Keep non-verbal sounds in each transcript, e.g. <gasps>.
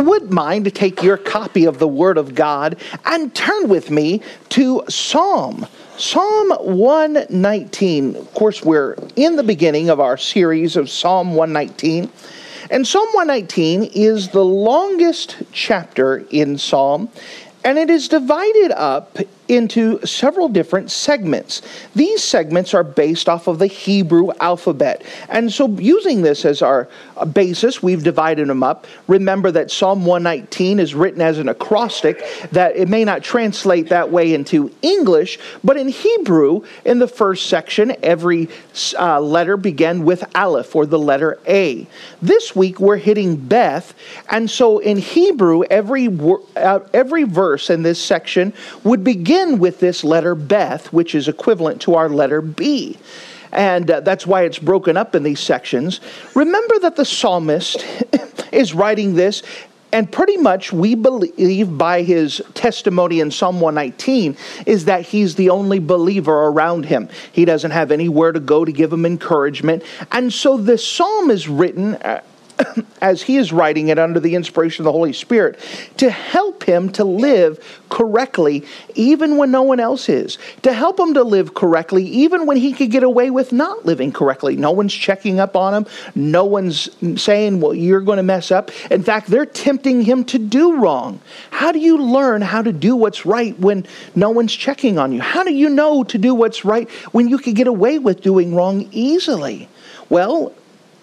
Would mind to take your copy of the Word of God and turn with me to Psalm. Psalm 119. Of course, we're in the beginning of our series of Psalm 119. And Psalm 119 is the longest chapter in Psalm, and it is divided up into several different segments. These segments are based off of the Hebrew alphabet. And so, using this as our basis, we've divided them up. Remember that Psalm 119 is written as an acrostic, that it may not translate that way into English, but in Hebrew, in the first section, every uh, letter began with Aleph or the letter A. This week, we're hitting Beth. And so, in Hebrew, every, uh, every verse in this section would begin begin with this letter Beth, which is equivalent to our letter B. And uh, that's why it's broken up in these sections. Remember that the psalmist <laughs> is writing this and pretty much we believe by his testimony in Psalm 119 is that he's the only believer around him. He doesn't have anywhere to go to give him encouragement. And so this psalm is written uh, <coughs> as he is writing it under the inspiration of the Holy Spirit, to help him to live correctly even when no one else is, to help him to live correctly even when he could get away with not living correctly. No one's checking up on him, no one's saying, Well, you're going to mess up. In fact, they're tempting him to do wrong. How do you learn how to do what's right when no one's checking on you? How do you know to do what's right when you could get away with doing wrong easily? Well,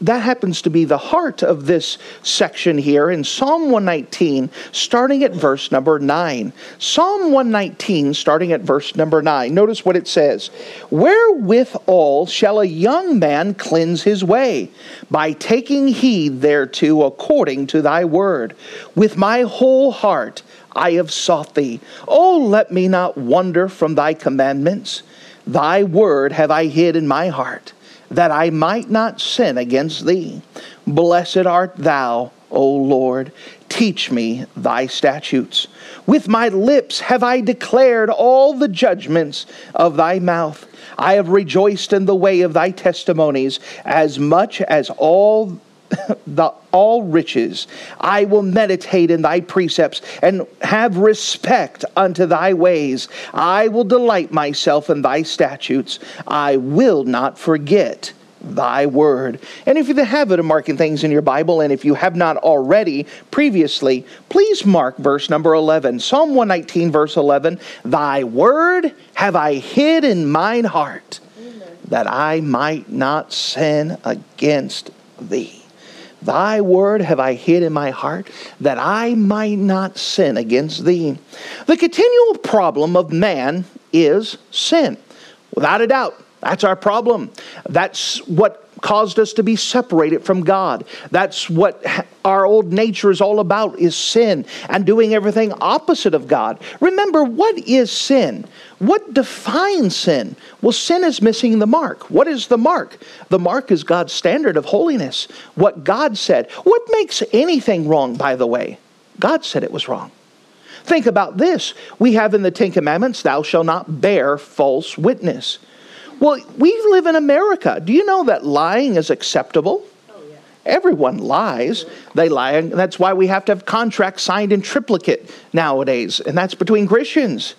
that happens to be the heart of this section here in Psalm 119, starting at verse number 9. Psalm 119, starting at verse number 9. Notice what it says Wherewithal shall a young man cleanse his way? By taking heed thereto according to thy word. With my whole heart I have sought thee. Oh, let me not wander from thy commandments. Thy word have I hid in my heart that I might not sin against thee. Blessed art thou, O Lord. Teach me thy statutes. With my lips have I declared all the judgments of thy mouth. I have rejoiced in the way of thy testimonies as much as all the all riches. I will meditate in thy precepts and have respect unto thy ways. I will delight myself in thy statutes. I will not forget thy word. And if you have the habit of marking things in your Bible, and if you have not already previously, please mark verse number 11. Psalm 119, verse 11 Thy word have I hid in mine heart, that I might not sin against thee. Thy word have I hid in my heart, that I might not sin against thee. The continual problem of man is sin. Without a doubt, that's our problem. That's what caused us to be separated from God. That's what our old nature is all about is sin and doing everything opposite of God. Remember what is sin? What defines sin? Well, sin is missing the mark. What is the mark? The mark is God's standard of holiness. What God said. What makes anything wrong, by the way? God said it was wrong. Think about this. We have in the Ten Commandments, thou shalt not bear false witness. Well, we live in America. Do you know that lying is acceptable? Everyone lies. They lie. And that's why we have to have contracts signed in triplicate nowadays. And that's between Christians.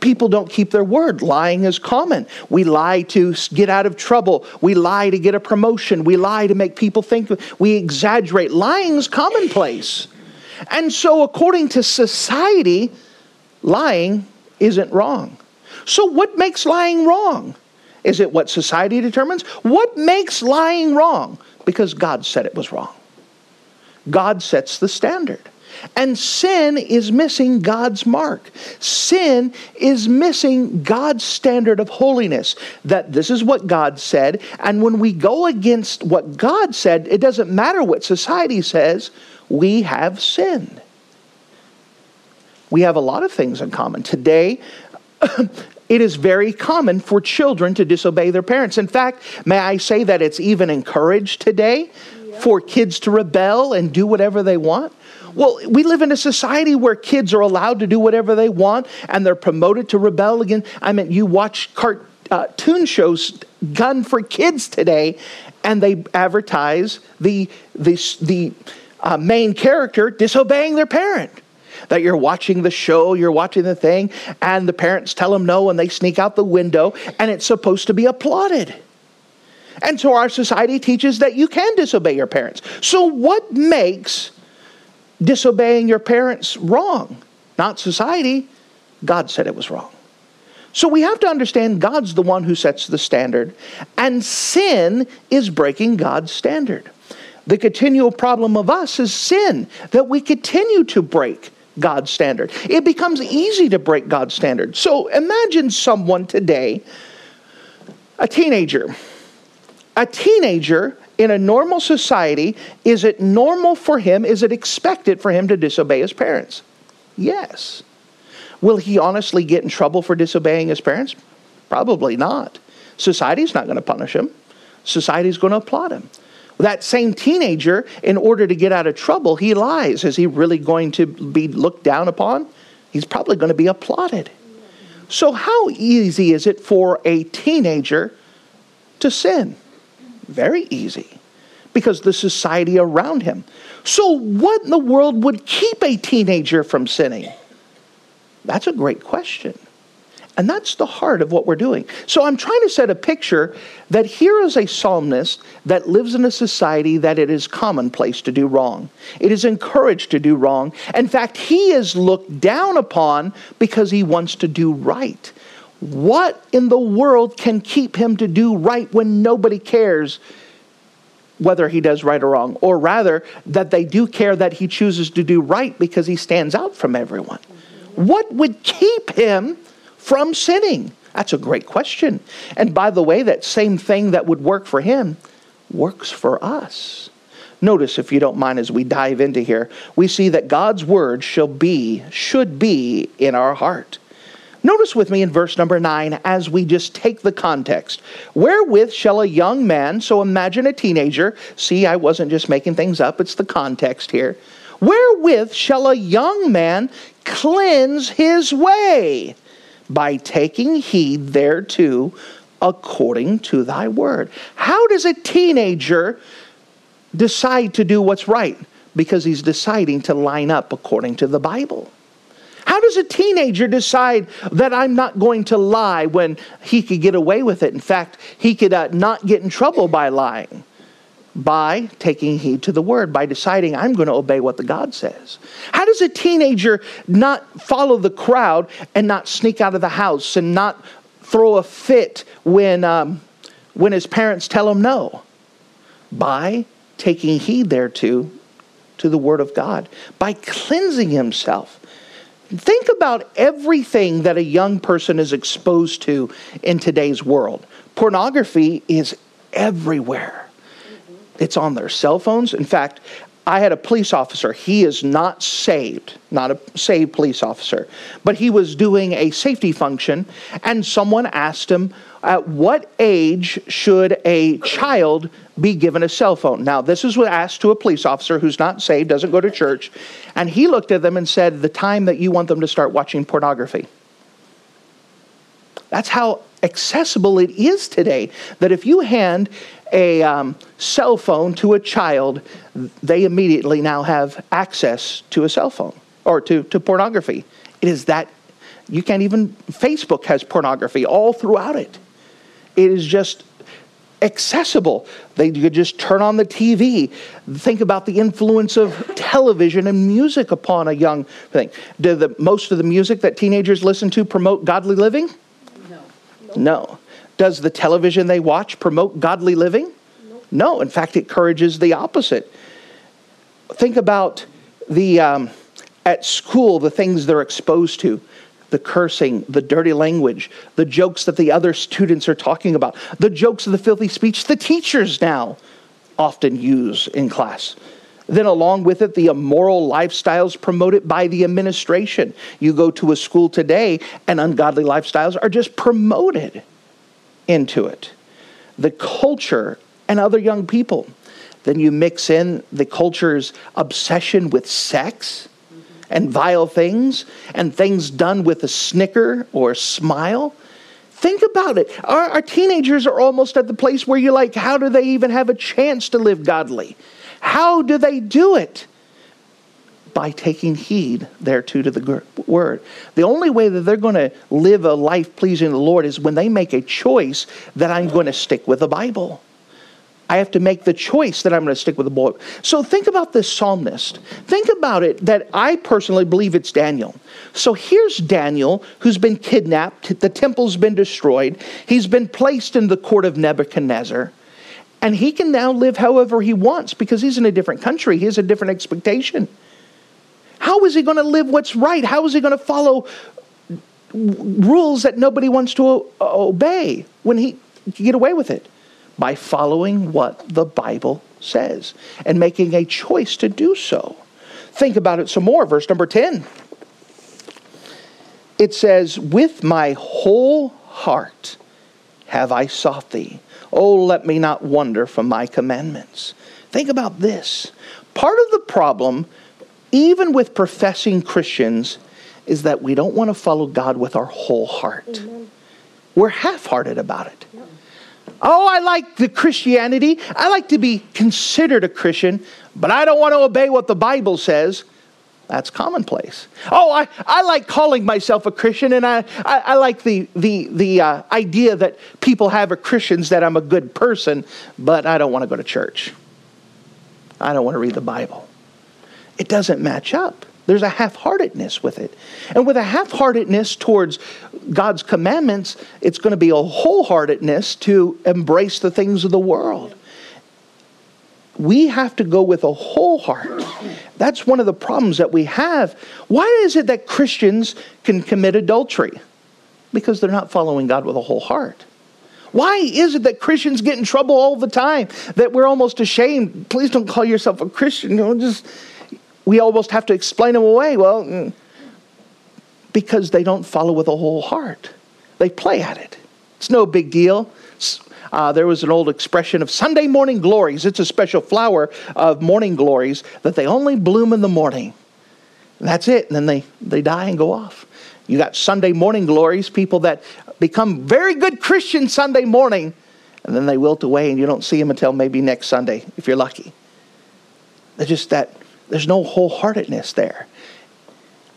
People don't keep their word. Lying is common. We lie to get out of trouble. We lie to get a promotion. We lie to make people think we exaggerate. Lying is commonplace. And so, according to society, lying isn't wrong. So, what makes lying wrong? Is it what society determines? What makes lying wrong? Because God said it was wrong. God sets the standard. And sin is missing God's mark. Sin is missing God's standard of holiness. That this is what God said. And when we go against what God said, it doesn't matter what society says, we have sinned. We have a lot of things in common. Today, it is very common for children to disobey their parents. In fact, may I say that it's even encouraged today for kids to rebel and do whatever they want? Well, we live in a society where kids are allowed to do whatever they want and they're promoted to rebel again. I mean, you watch cartoon shows gun for kids today, and they advertise the, the, the uh, main character disobeying their parent. That you're watching the show, you're watching the thing, and the parents tell them no, and they sneak out the window, and it's supposed to be applauded. And so our society teaches that you can disobey your parents. So, what makes disobeying your parents wrong? Not society. God said it was wrong. So we have to understand God's the one who sets the standard, and sin is breaking God's standard. The continual problem of us is sin, that we continue to break God's standard. It becomes easy to break God's standard. So imagine someone today, a teenager. A teenager in a normal society, is it normal for him, is it expected for him to disobey his parents? Yes. Will he honestly get in trouble for disobeying his parents? Probably not. Society's not going to punish him, society's going to applaud him. That same teenager, in order to get out of trouble, he lies. Is he really going to be looked down upon? He's probably going to be applauded. So, how easy is it for a teenager to sin? Very easy because the society around him. So, what in the world would keep a teenager from sinning? That's a great question. And that's the heart of what we're doing. So I'm trying to set a picture that here is a psalmist that lives in a society that it is commonplace to do wrong. It is encouraged to do wrong. In fact, he is looked down upon because he wants to do right. What in the world can keep him to do right when nobody cares whether he does right or wrong? Or rather, that they do care that he chooses to do right because he stands out from everyone. What would keep him from sinning? That's a great question. And by the way, that same thing that would work for him works for us. Notice, if you don't mind, as we dive into here, we see that God's word shall be, should be in our heart. Notice with me in verse number nine as we just take the context. Wherewith shall a young man, so imagine a teenager, see, I wasn't just making things up, it's the context here. Wherewith shall a young man cleanse his way by taking heed thereto according to thy word. How does a teenager decide to do what's right? Because he's deciding to line up according to the Bible. How does a teenager decide that I'm not going to lie when he could get away with it? In fact, he could uh, not get in trouble by lying by taking heed to the word, by deciding I'm going to obey what the God says. How does a teenager not follow the crowd and not sneak out of the house and not throw a fit when, um, when his parents tell him no? By taking heed thereto to the word of God, by cleansing himself. Think about everything that a young person is exposed to in today's world. Pornography is everywhere it's on their cell phones. In fact, I had a police officer. He is not saved, not a saved police officer, but he was doing a safety function, and someone asked him, At what age should a child be given a cell phone? Now, this is what asked to a police officer who's not saved, doesn't go to church, and he looked at them and said, The time that you want them to start watching pornography. That's how accessible it is today. That if you hand a um, cell phone to a child, they immediately now have access to a cell phone or to, to pornography. It is that you can't even, Facebook has pornography all throughout it. It is just accessible. They could just turn on the TV. Think about the influence of television and music upon a young thing. Do the most of the music that teenagers listen to promote godly living? No. Does the television they watch promote godly living? No. In fact, it encourages the opposite. Think about the um, at school the things they're exposed to the cursing, the dirty language, the jokes that the other students are talking about, the jokes of the filthy speech the teachers now often use in class. Then, along with it, the immoral lifestyles promoted by the administration. You go to a school today, and ungodly lifestyles are just promoted into it. The culture and other young people. Then you mix in the culture's obsession with sex and vile things and things done with a snicker or a smile. Think about it. Our, our, teenagers are almost at the place where you're like, how do they even have a chance to live godly? How do they do it? By taking heed thereto to the word. The only way that they're going to live a life pleasing the Lord is when they make a choice that I'm going to stick with the Bible. I have to make the choice that I'm going to stick with the Lord. So think about this psalmist. Think about it that I personally believe it's Daniel. So here's Daniel who's been kidnapped, the temple's been destroyed, he's been placed in the court of Nebuchadnezzar. And he can now live however he wants because he's in a different country. He has a different expectation. How is he going to live what's right? How is he going to follow rules that nobody wants to uh, obey when he get away with it? By following what the Bible says and making a choice to do so. Think about it some more. Verse number 10. It says, With my whole heart have I sought thee. Oh, let me not wander from my commandments. Think about this. Part of the problem, even with professing Christians, is that we don't want to follow God with our whole heart. Amen. We're half hearted about it. Yep. Oh, I like the Christianity. I like to be considered a Christian, but I don't want to obey what the Bible says. That's commonplace. Oh, I, I like calling myself a Christian, and I, I, I like the, the, the uh, idea that people have of Christians that I'm a good person, but I don't want to go to church. I don't want to read the Bible. It doesn't match up. There's a half heartedness with it. And with a half heartedness towards God's commandments, it's going to be a wholeheartedness to embrace the things of the world we have to go with a whole heart. That's one of the problems that we have. Why is it that Christians can commit adultery? Because they're not following God with a whole heart. Why is it that Christians get in trouble all the time? That we're almost ashamed. Please don't call yourself a Christian. You know, just we almost have to explain them away. Well, mm, because they don't follow with a whole heart. They play at it. It's no big deal. Uh, there was an old expression of Sunday morning glories. It's a special flower of morning glories that they only bloom in the morning. That's it. And then they, they die and go off. You got Sunday morning glories, people that become very good Christians Sunday morning, and then they wilt away and you don't see them until maybe next Sunday, if you're lucky. They're just that, there's no wholeheartedness there.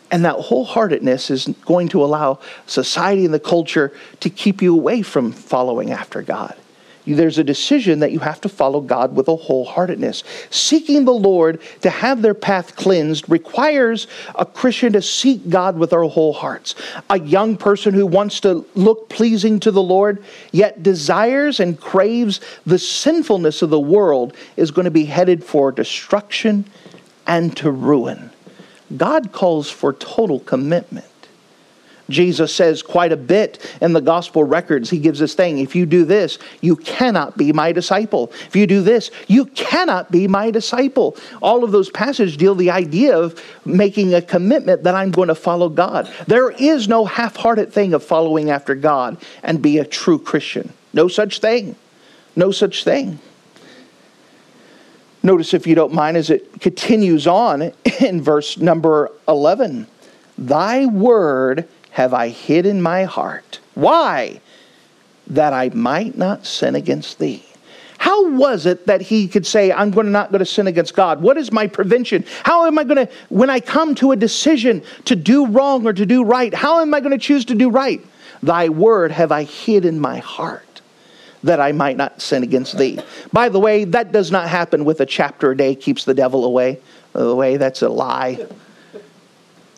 And that wholeheartedness is going to allow society and the culture to keep you away from following after God. There's a decision that you have to follow God with a wholeheartedness. Seeking the Lord to have their path cleansed requires a Christian to seek God with their whole hearts. A young person who wants to look pleasing to the Lord, yet desires and craves the sinfulness of the world, is going to be headed for destruction and to ruin. God calls for total commitment. Jesus says quite a bit in the gospel records. He gives this thing if you do this, you cannot be my disciple. If you do this, you cannot be my disciple. All of those passages deal the idea of making a commitment that I'm going to follow God. There is no half hearted thing of following after God and be a true Christian. No such thing. No such thing. Notice, if you don't mind, as it continues on <laughs> in verse number 11 Thy word have I hid in my heart. Why? That I might not sin against thee. How was it that he could say, I'm going to not going to sin against God? What is my prevention? How am I going to, when I come to a decision to do wrong or to do right, how am I going to choose to do right? Thy word have I hid in my heart that I might not sin against thee. By the way, that does not happen with a chapter a day keeps the devil away. By the way, that's a lie.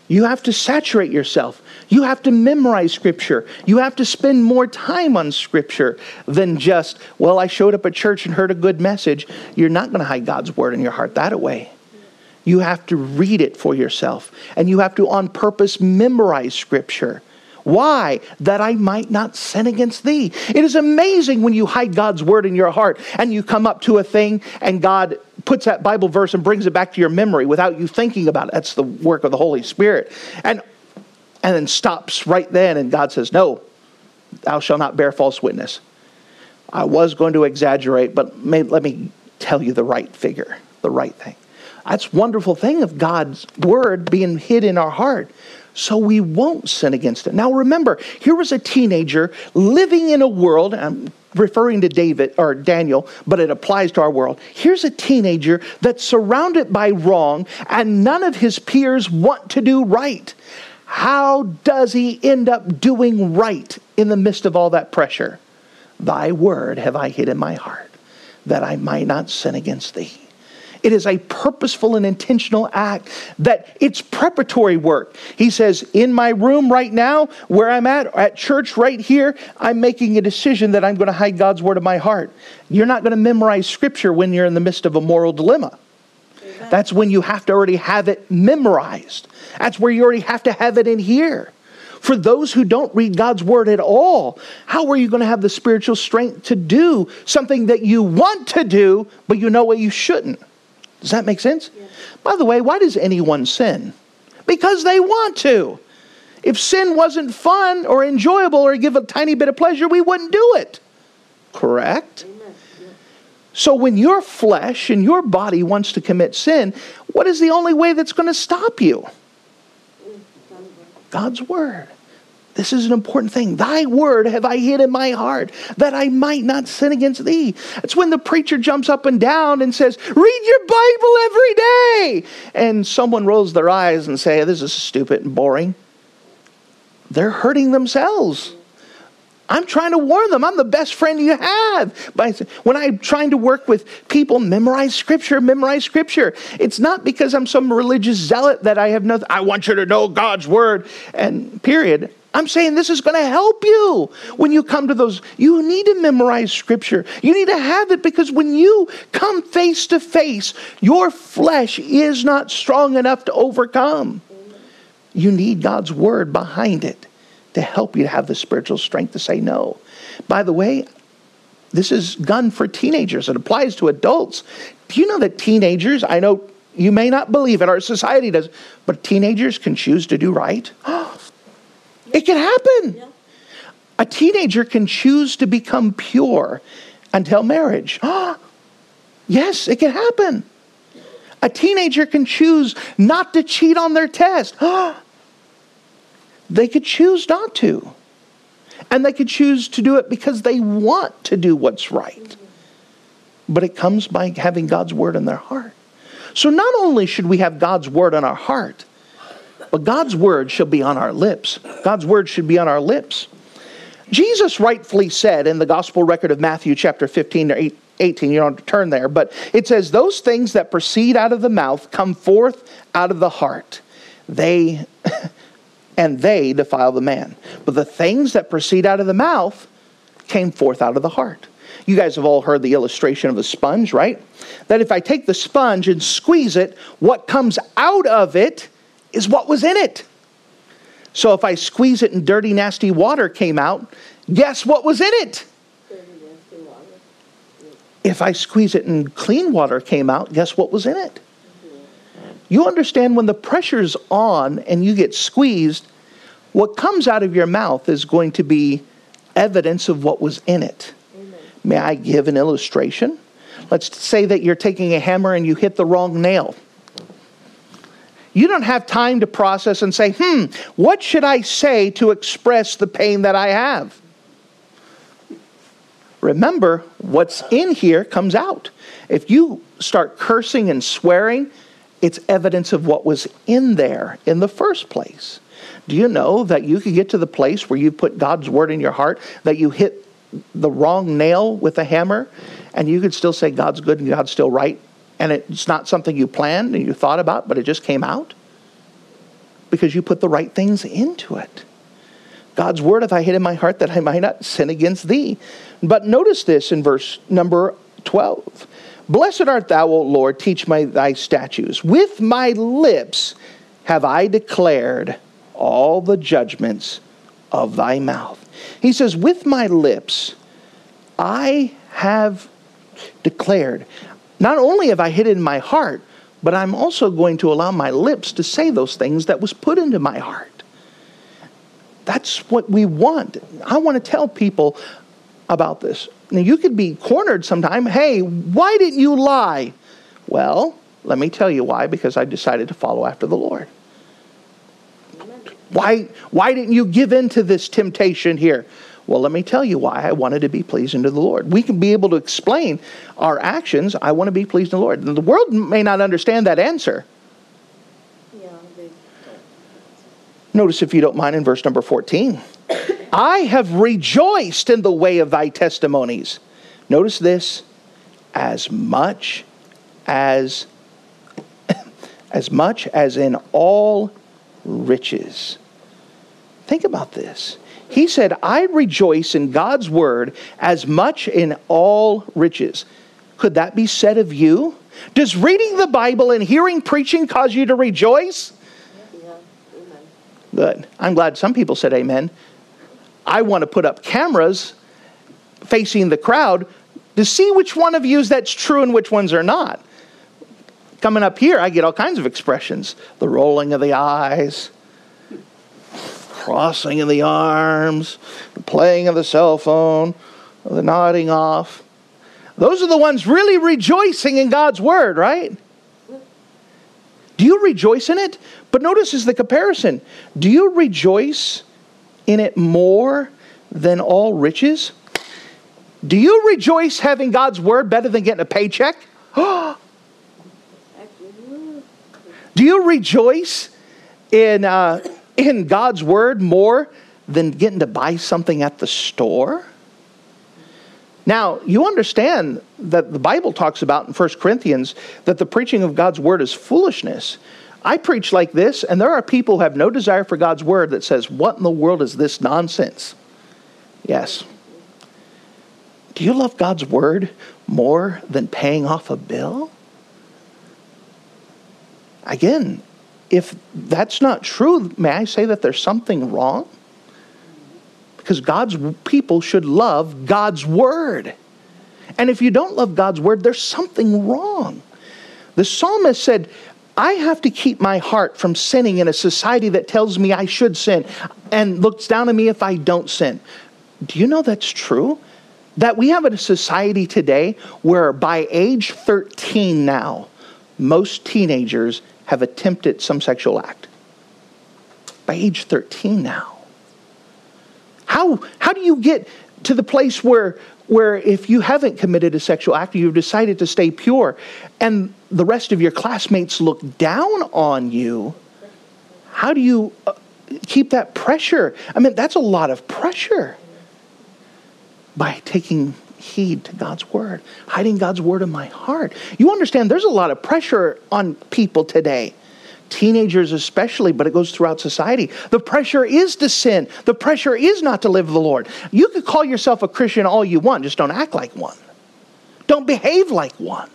You have to saturate yourself. You have to memorize Scripture. You have to spend more time on Scripture than just, well, I showed up at church and heard a good message. You're not going to hide God's Word in your heart that way. You have to read it for yourself. And you have to, on purpose, memorize Scripture. Why? That I might not sin against thee. It is amazing when you hide God's word in your heart and you come up to a thing and God puts that Bible verse and brings it back to your memory without you thinking about it. That's the work of the Holy Spirit. And and then stops right then and God says, "No, thou shalt not bear false witness." I was going to exaggerate, but may, let me tell you the right figure, the right thing. That's wonderful thing of God's word being hid in our heart so we won't sin against it. Now remember, here was a teenager living in a world, I'm referring to David or Daniel, but it applies to our world. Here's a teenager that's surrounded by wrong and none of his peers want to do right. How does he end up doing right in the midst of all that pressure? Thy word have I hid in my heart, that I might not sin against thee. It is a purposeful and intentional act that it's preparatory work. He says, In my room right now, where I'm at, at church right here, I'm making a decision that I'm going to hide God's word in my heart. You're not going to memorize scripture when you're in the midst of a moral dilemma. That's when you have to already have it memorized. That's where you already have to have it in here. For those who don't read God's word at all, how are you going to have the spiritual strength to do something that you want to do, but you know what you shouldn't? Does that make sense? Yeah. By the way, why does anyone sin? Because they want to. If sin wasn't fun or enjoyable or give a tiny bit of pleasure, we wouldn't do it. Correct? So when your flesh and your body wants to commit sin, what is the only way that's going to stop you? God's word. This is an important thing. Thy word have I hid in my heart that I might not sin against thee. That's when the preacher jumps up and down and says, Read your Bible every day. And someone rolls their eyes and say, This is stupid and boring. They're hurting themselves. I'm trying to warn them. I'm the best friend you have. When I'm trying to work with people, memorize scripture, memorize scripture. It's not because I'm some religious zealot that I have nothing. I want you to know God's word and period. I'm saying this is going to help you when you come to those. You need to memorize scripture. You need to have it because when you come face to face, your flesh is not strong enough to overcome. You need God's word behind it to help you to have the spiritual strength to say no. By the way, this is gun for teenagers. It applies to adults. Do you know that teenagers, I know you may not believe it, our society does, but teenagers can choose to do right? <gasps> It can happen. Yeah. A teenager can choose to become pure until marriage. <gasps> yes, it can happen. A teenager can choose not to cheat on their test. <gasps> they could choose not to. And they could choose to do it because they want to do what's right. But it comes by having God's word in their heart. So not only should we have God's word in our heart, but God's word shall be on our lips. God's word should be on our lips. Jesus rightfully said in the gospel record of Matthew, chapter 15 or 18, you don't have to turn there, but it says, Those things that proceed out of the mouth come forth out of the heart. They and they defile the man. But the things that proceed out of the mouth came forth out of the heart. You guys have all heard the illustration of a sponge, right? That if I take the sponge and squeeze it, what comes out of it is what was in it. So if I squeeze it and dirty, nasty water came out, guess what was in it? If I squeeze it and clean water came out, guess what was in it? You understand when the pressure's on and you get squeezed, what comes out of your mouth is going to be evidence of what was in it. Amen. May I give an illustration? Let's say that you're taking a hammer and you hit the wrong nail you don't have time to process and say, hmm, what should I say to express the pain that I have? Remember, what's in here comes out. If you start cursing and swearing, it's evidence of what was in there in the first place. Do you know that you could get to the place where you put God's word in your heart, that you hit the wrong nail with a hammer, and you could still say God's good and God's still right, and it's not something you planned and you thought about, but it just came out? Because you put the right things into it. God's word have I hid in my heart that I might not sin against thee. But notice this in verse number 12. Blessed art thou, O Lord, teach me thy statutes. With my lips have I declared all the judgments of thy mouth. He says, With my lips I have declared. not only have I hid in my heart, but I'm also going to allow my lips to say those things that was put into my heart. That's what we want. I want to tell people about this. Now, you could be cornered sometime. Hey, why didn't you lie? Well, let me tell you why, because I decided to follow after the Lord. Why, why didn't you give in to this temptation here? Well, let me tell you why I wanted to be pleasing to the Lord. We can be able to explain our actions. I want to be pleased to the Lord. The world may not understand that answer. Yeah, Notice, if you don't mind, in verse number 14 I have rejoiced in the way of thy testimonies. Notice this as much as <coughs> as much as in all riches. Think about this. He said, I rejoice in God's word as much in all riches. Could that be said of you? Does reading the Bible and hearing preaching cause you to rejoice? Yeah. Good. I'm glad some people said amen. I want to put up cameras facing the crowd to see which one of you that's true and which ones are not. Coming up here, I get all kinds of expressions the rolling of the eyes, crossing of the arms, the playing of the cell phone, the nodding off. Those are the ones really rejoicing in God's word, right? Do you rejoice in it? But notice is the comparison. Do you rejoice in it more than all riches? Do you rejoice having God's word better than getting a paycheck? <gasps> Do you rejoice in, uh, in God's word more than getting to buy something at the store? Now, you understand that the Bible talks about in 1 Corinthians that the preaching of God's word is foolishness. I preach like this, and there are people who have no desire for God's word that says, What in the world is this nonsense? Yes. Do you love God's word more than paying off a bill? Again, if that's not true, may I say that there's something wrong? Because God's people should love God's word. And if you don't love God's word, there's something wrong. The psalmist said, I have to keep my heart from sinning in a society that tells me I should sin and looks down on me if I don't sin. Do you know that's true? That we have a society today where by age 13 now, most teenagers have attempted some sexual act. By age 13 now. How, how do you get to the place where, where if you haven't committed a sexual act, you've decided to stay pure, and the rest of your classmates look down on you, how do you uh, keep that pressure? I mean, that's a lot of pressure by taking heed to God's word, hiding God's word in my heart. You understand, there's a lot of pressure on people today teenagers especially, but it goes throughout society. The pressure is to sin. The pressure is not to live the Lord. You could call yourself a Christian all you want, just don't act like one. Don't behave like one.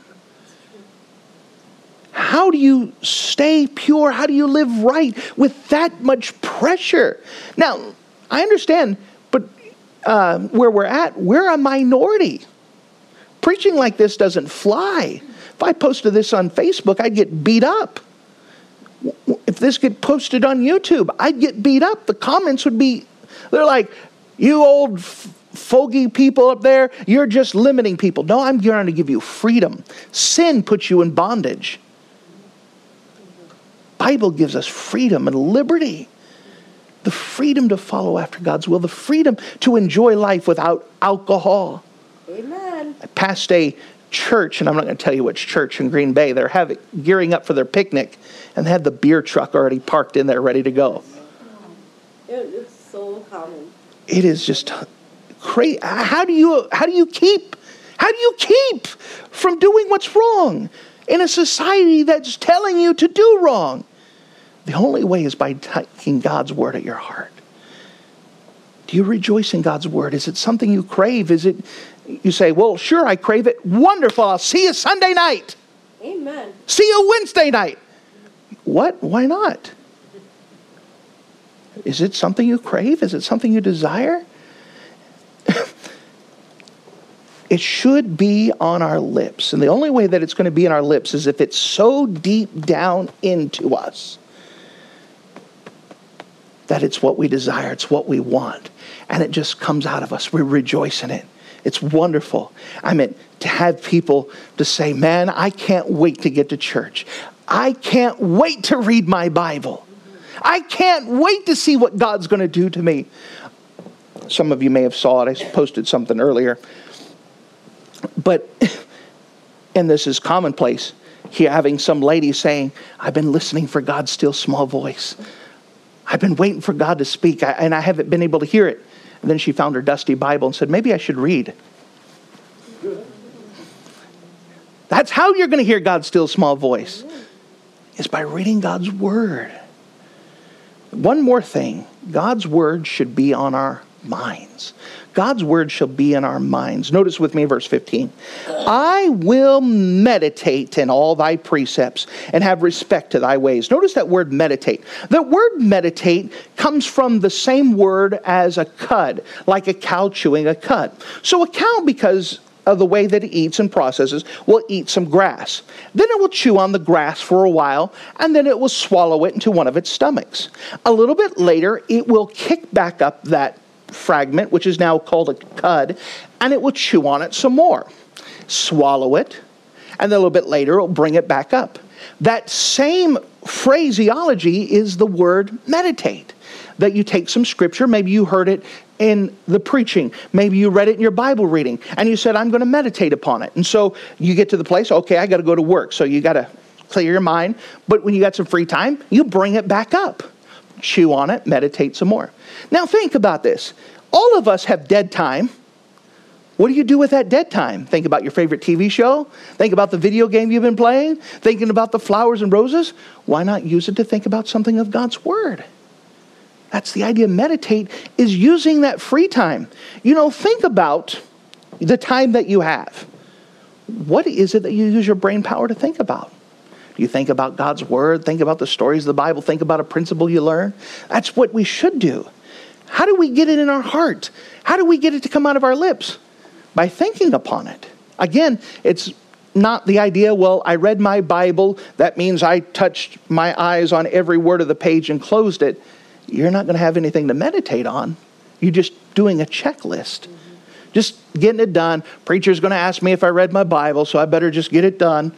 How do you stay pure? How do you live right with that much pressure? Now, I understand, but uh, where we're at, we're a minority. Preaching like this doesn't fly. If I posted this on Facebook, I'd get beat up if this get posted on YouTube, I'd get beat up. The comments would be, they're like, you old fogey people up there, you're just limiting people. No, I'm going to give you freedom. Sin puts you in bondage. Bible gives us freedom and liberty. The freedom to follow after God's will, the freedom to enjoy life without alcohol. Amen. I passed a church, and I'm not going to tell you which church in Green Bay. They're having, gearing up for their picnic, and they had the beer truck already parked in there ready to go. it's so common. It is just crazy. How do you how do you keep how do you keep from doing what's wrong in a society that's telling you to do wrong? The only way is by taking God's word at your heart. Do you rejoice in God's word? Is it something you crave? Is it you say, Well, sure, I crave it. Wonderful. I'll see you Sunday night. Amen. See you Wednesday night. What? Why not? Is it something you crave? Is it something you desire? <laughs> It should be on our lips. And the only way that it's going to be in our lips is if it's so deep down into us that it's what we desire, it's what we want, and it just comes out of us. We rejoice in it. It's wonderful. I mean, to have people to say, man, I can't wait to get to church. I can't wait to read my Bible. I can't wait to see what God's going to do to me. Some of you may have saw it. I posted something earlier. But, <laughs> and this is commonplace, here having some lady saying, I've been listening for God's still small voice. I've been waiting for God to speak, and I haven't been able to hear it. And then she found her dusty Bible and said, Maybe I should read. That's how you're going to hear God's still small voice, is by reading God's Word. One more thing God's Word should be on our minds. God's word shall be in our minds. Notice with me verse 15. I will meditate in all thy precepts and have respect to thy ways. Notice that word meditate. The word meditate comes from the same word as a cud, like a cow chewing a cud. So a cow, because of the way that it eats and processes, will eat some grass. Then it will chew on the grass for a while, and then it will swallow it into one of its stomachs. A little bit later, it will kick back up that fragment, which is now called a cud, and it will chew on it some more, swallow it, and a little bit later it'll bring it back up. That same phraseology is the word meditate. That you take some scripture, maybe you heard it in the preaching, maybe you read it in your Bible reading, and you said, I'm going to meditate upon it. And so you get to the place, okay, I got to go to work. So you got to clear your mind. But when you got some free time, you bring it back up chew on it, meditate some more. Now, think about this. All of us have dead time. What do you do with that dead time? Think about your favorite TV show? Think about the video game you've been playing? Thinking about the flowers and roses? Why not use it to think about something of God's Word? That's the idea. Meditate is using that free time. You know, think about the time that you have. What is it that you use your brain power to think about? You think about God's word, think about the stories of the Bible, think about a principle you learn. That's what we should do. How do we get it in our heart? How do we get it to come out of our lips? By thinking upon it. Again, it's not the idea, well, I read my Bible, that means I touched my eyes on every word of the page and closed it. You're not going to have anything to meditate on. You're just doing a checklist. Just getting it done. Preacher's going to ask me if I read my Bible, so I better just get it done.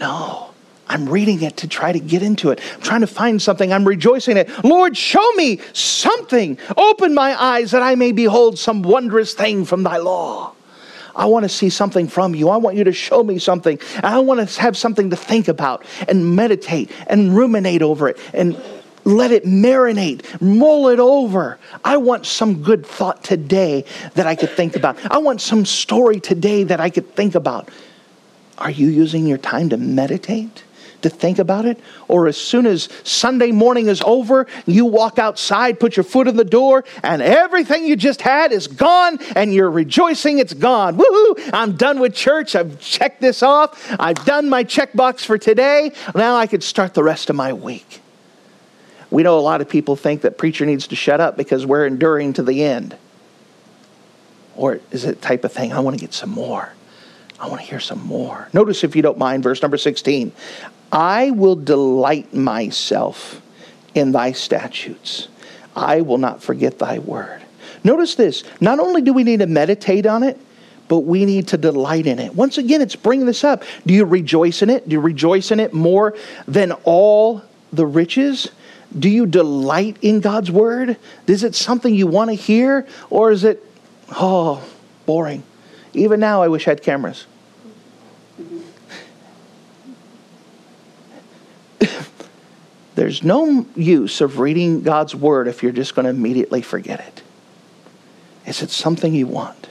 No. I'm reading it to try to get into it. I'm trying to find something. I'm rejoicing in it. Lord, show me something. Open my eyes that I may behold some wondrous thing from thy law. I want to see something from you. I want you to show me something. I want to have something to think about and meditate and ruminate over it and let it marinate, mull it over. I want some good thought today that I could think about. I want some story today that I could think about. Are you using your time to meditate? To think about it? Or as soon as Sunday morning is over, you walk outside, put your foot in the door, and everything you just had is gone, and you're rejoicing it's gone. Woohoo! I'm done with church. I've checked this off. I've done my checkbox for today. Now I could start the rest of my week. We know a lot of people think that preacher needs to shut up because we're enduring to the end. Or is it type of thing, I want to get some more. I want to hear some more. Notice, if you don't mind, verse number 16. I will delight myself in thy statutes. I will not forget thy word. Notice this not only do we need to meditate on it, but we need to delight in it. Once again, it's bringing this up. Do you rejoice in it? Do you rejoice in it more than all the riches? Do you delight in God's word? Is it something you want to hear? Or is it, oh, boring? Even now, I wish I had cameras. <coughs> There's no use of reading God's word if you're just going to immediately forget it. Is it something you want?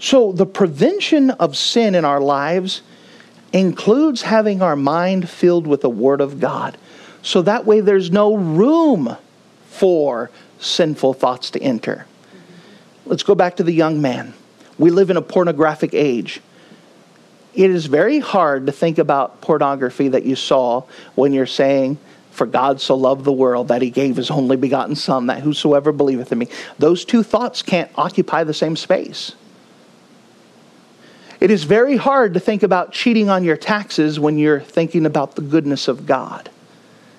So, the prevention of sin in our lives includes having our mind filled with the Word of God. So that way there's no room for sinful thoughts to enter. Let's go back to the young man. We live in a pornographic age. It is very hard to think about pornography that you saw when you're saying, for God so loved the world that he gave his only begotten Son, that whosoever believeth in me. Those two thoughts can't occupy the same space. It is very hard to think about cheating on your taxes when you're thinking about the goodness of God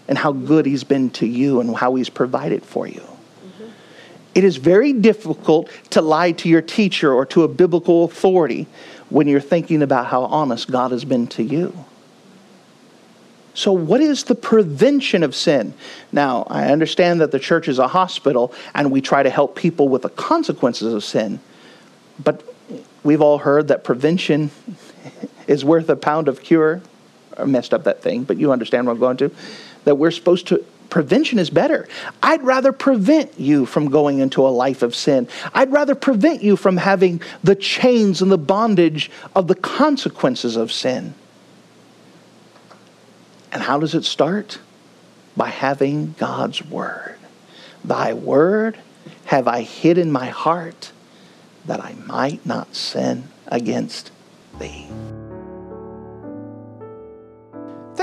and how good He's been to you and how He's provided for you. Mm-hmm. It is very difficult to lie to your teacher or to a biblical authority when you're thinking about how honest God has been to you. So, what is the prevention of sin? Now, I understand that the church is a hospital and we try to help people with the consequences of sin, but we've all heard that prevention <laughs> is worth a pound of cure. I messed up that thing, but you understand what I'm going to. That we're supposed to, prevention is better. I'd rather prevent you from going into a life of sin. I'd rather prevent you from having the chains and the bondage of the consequences of sin. And how does it start? By having God's Word. Thy Word have I hid in my heart that I might not sin against thee.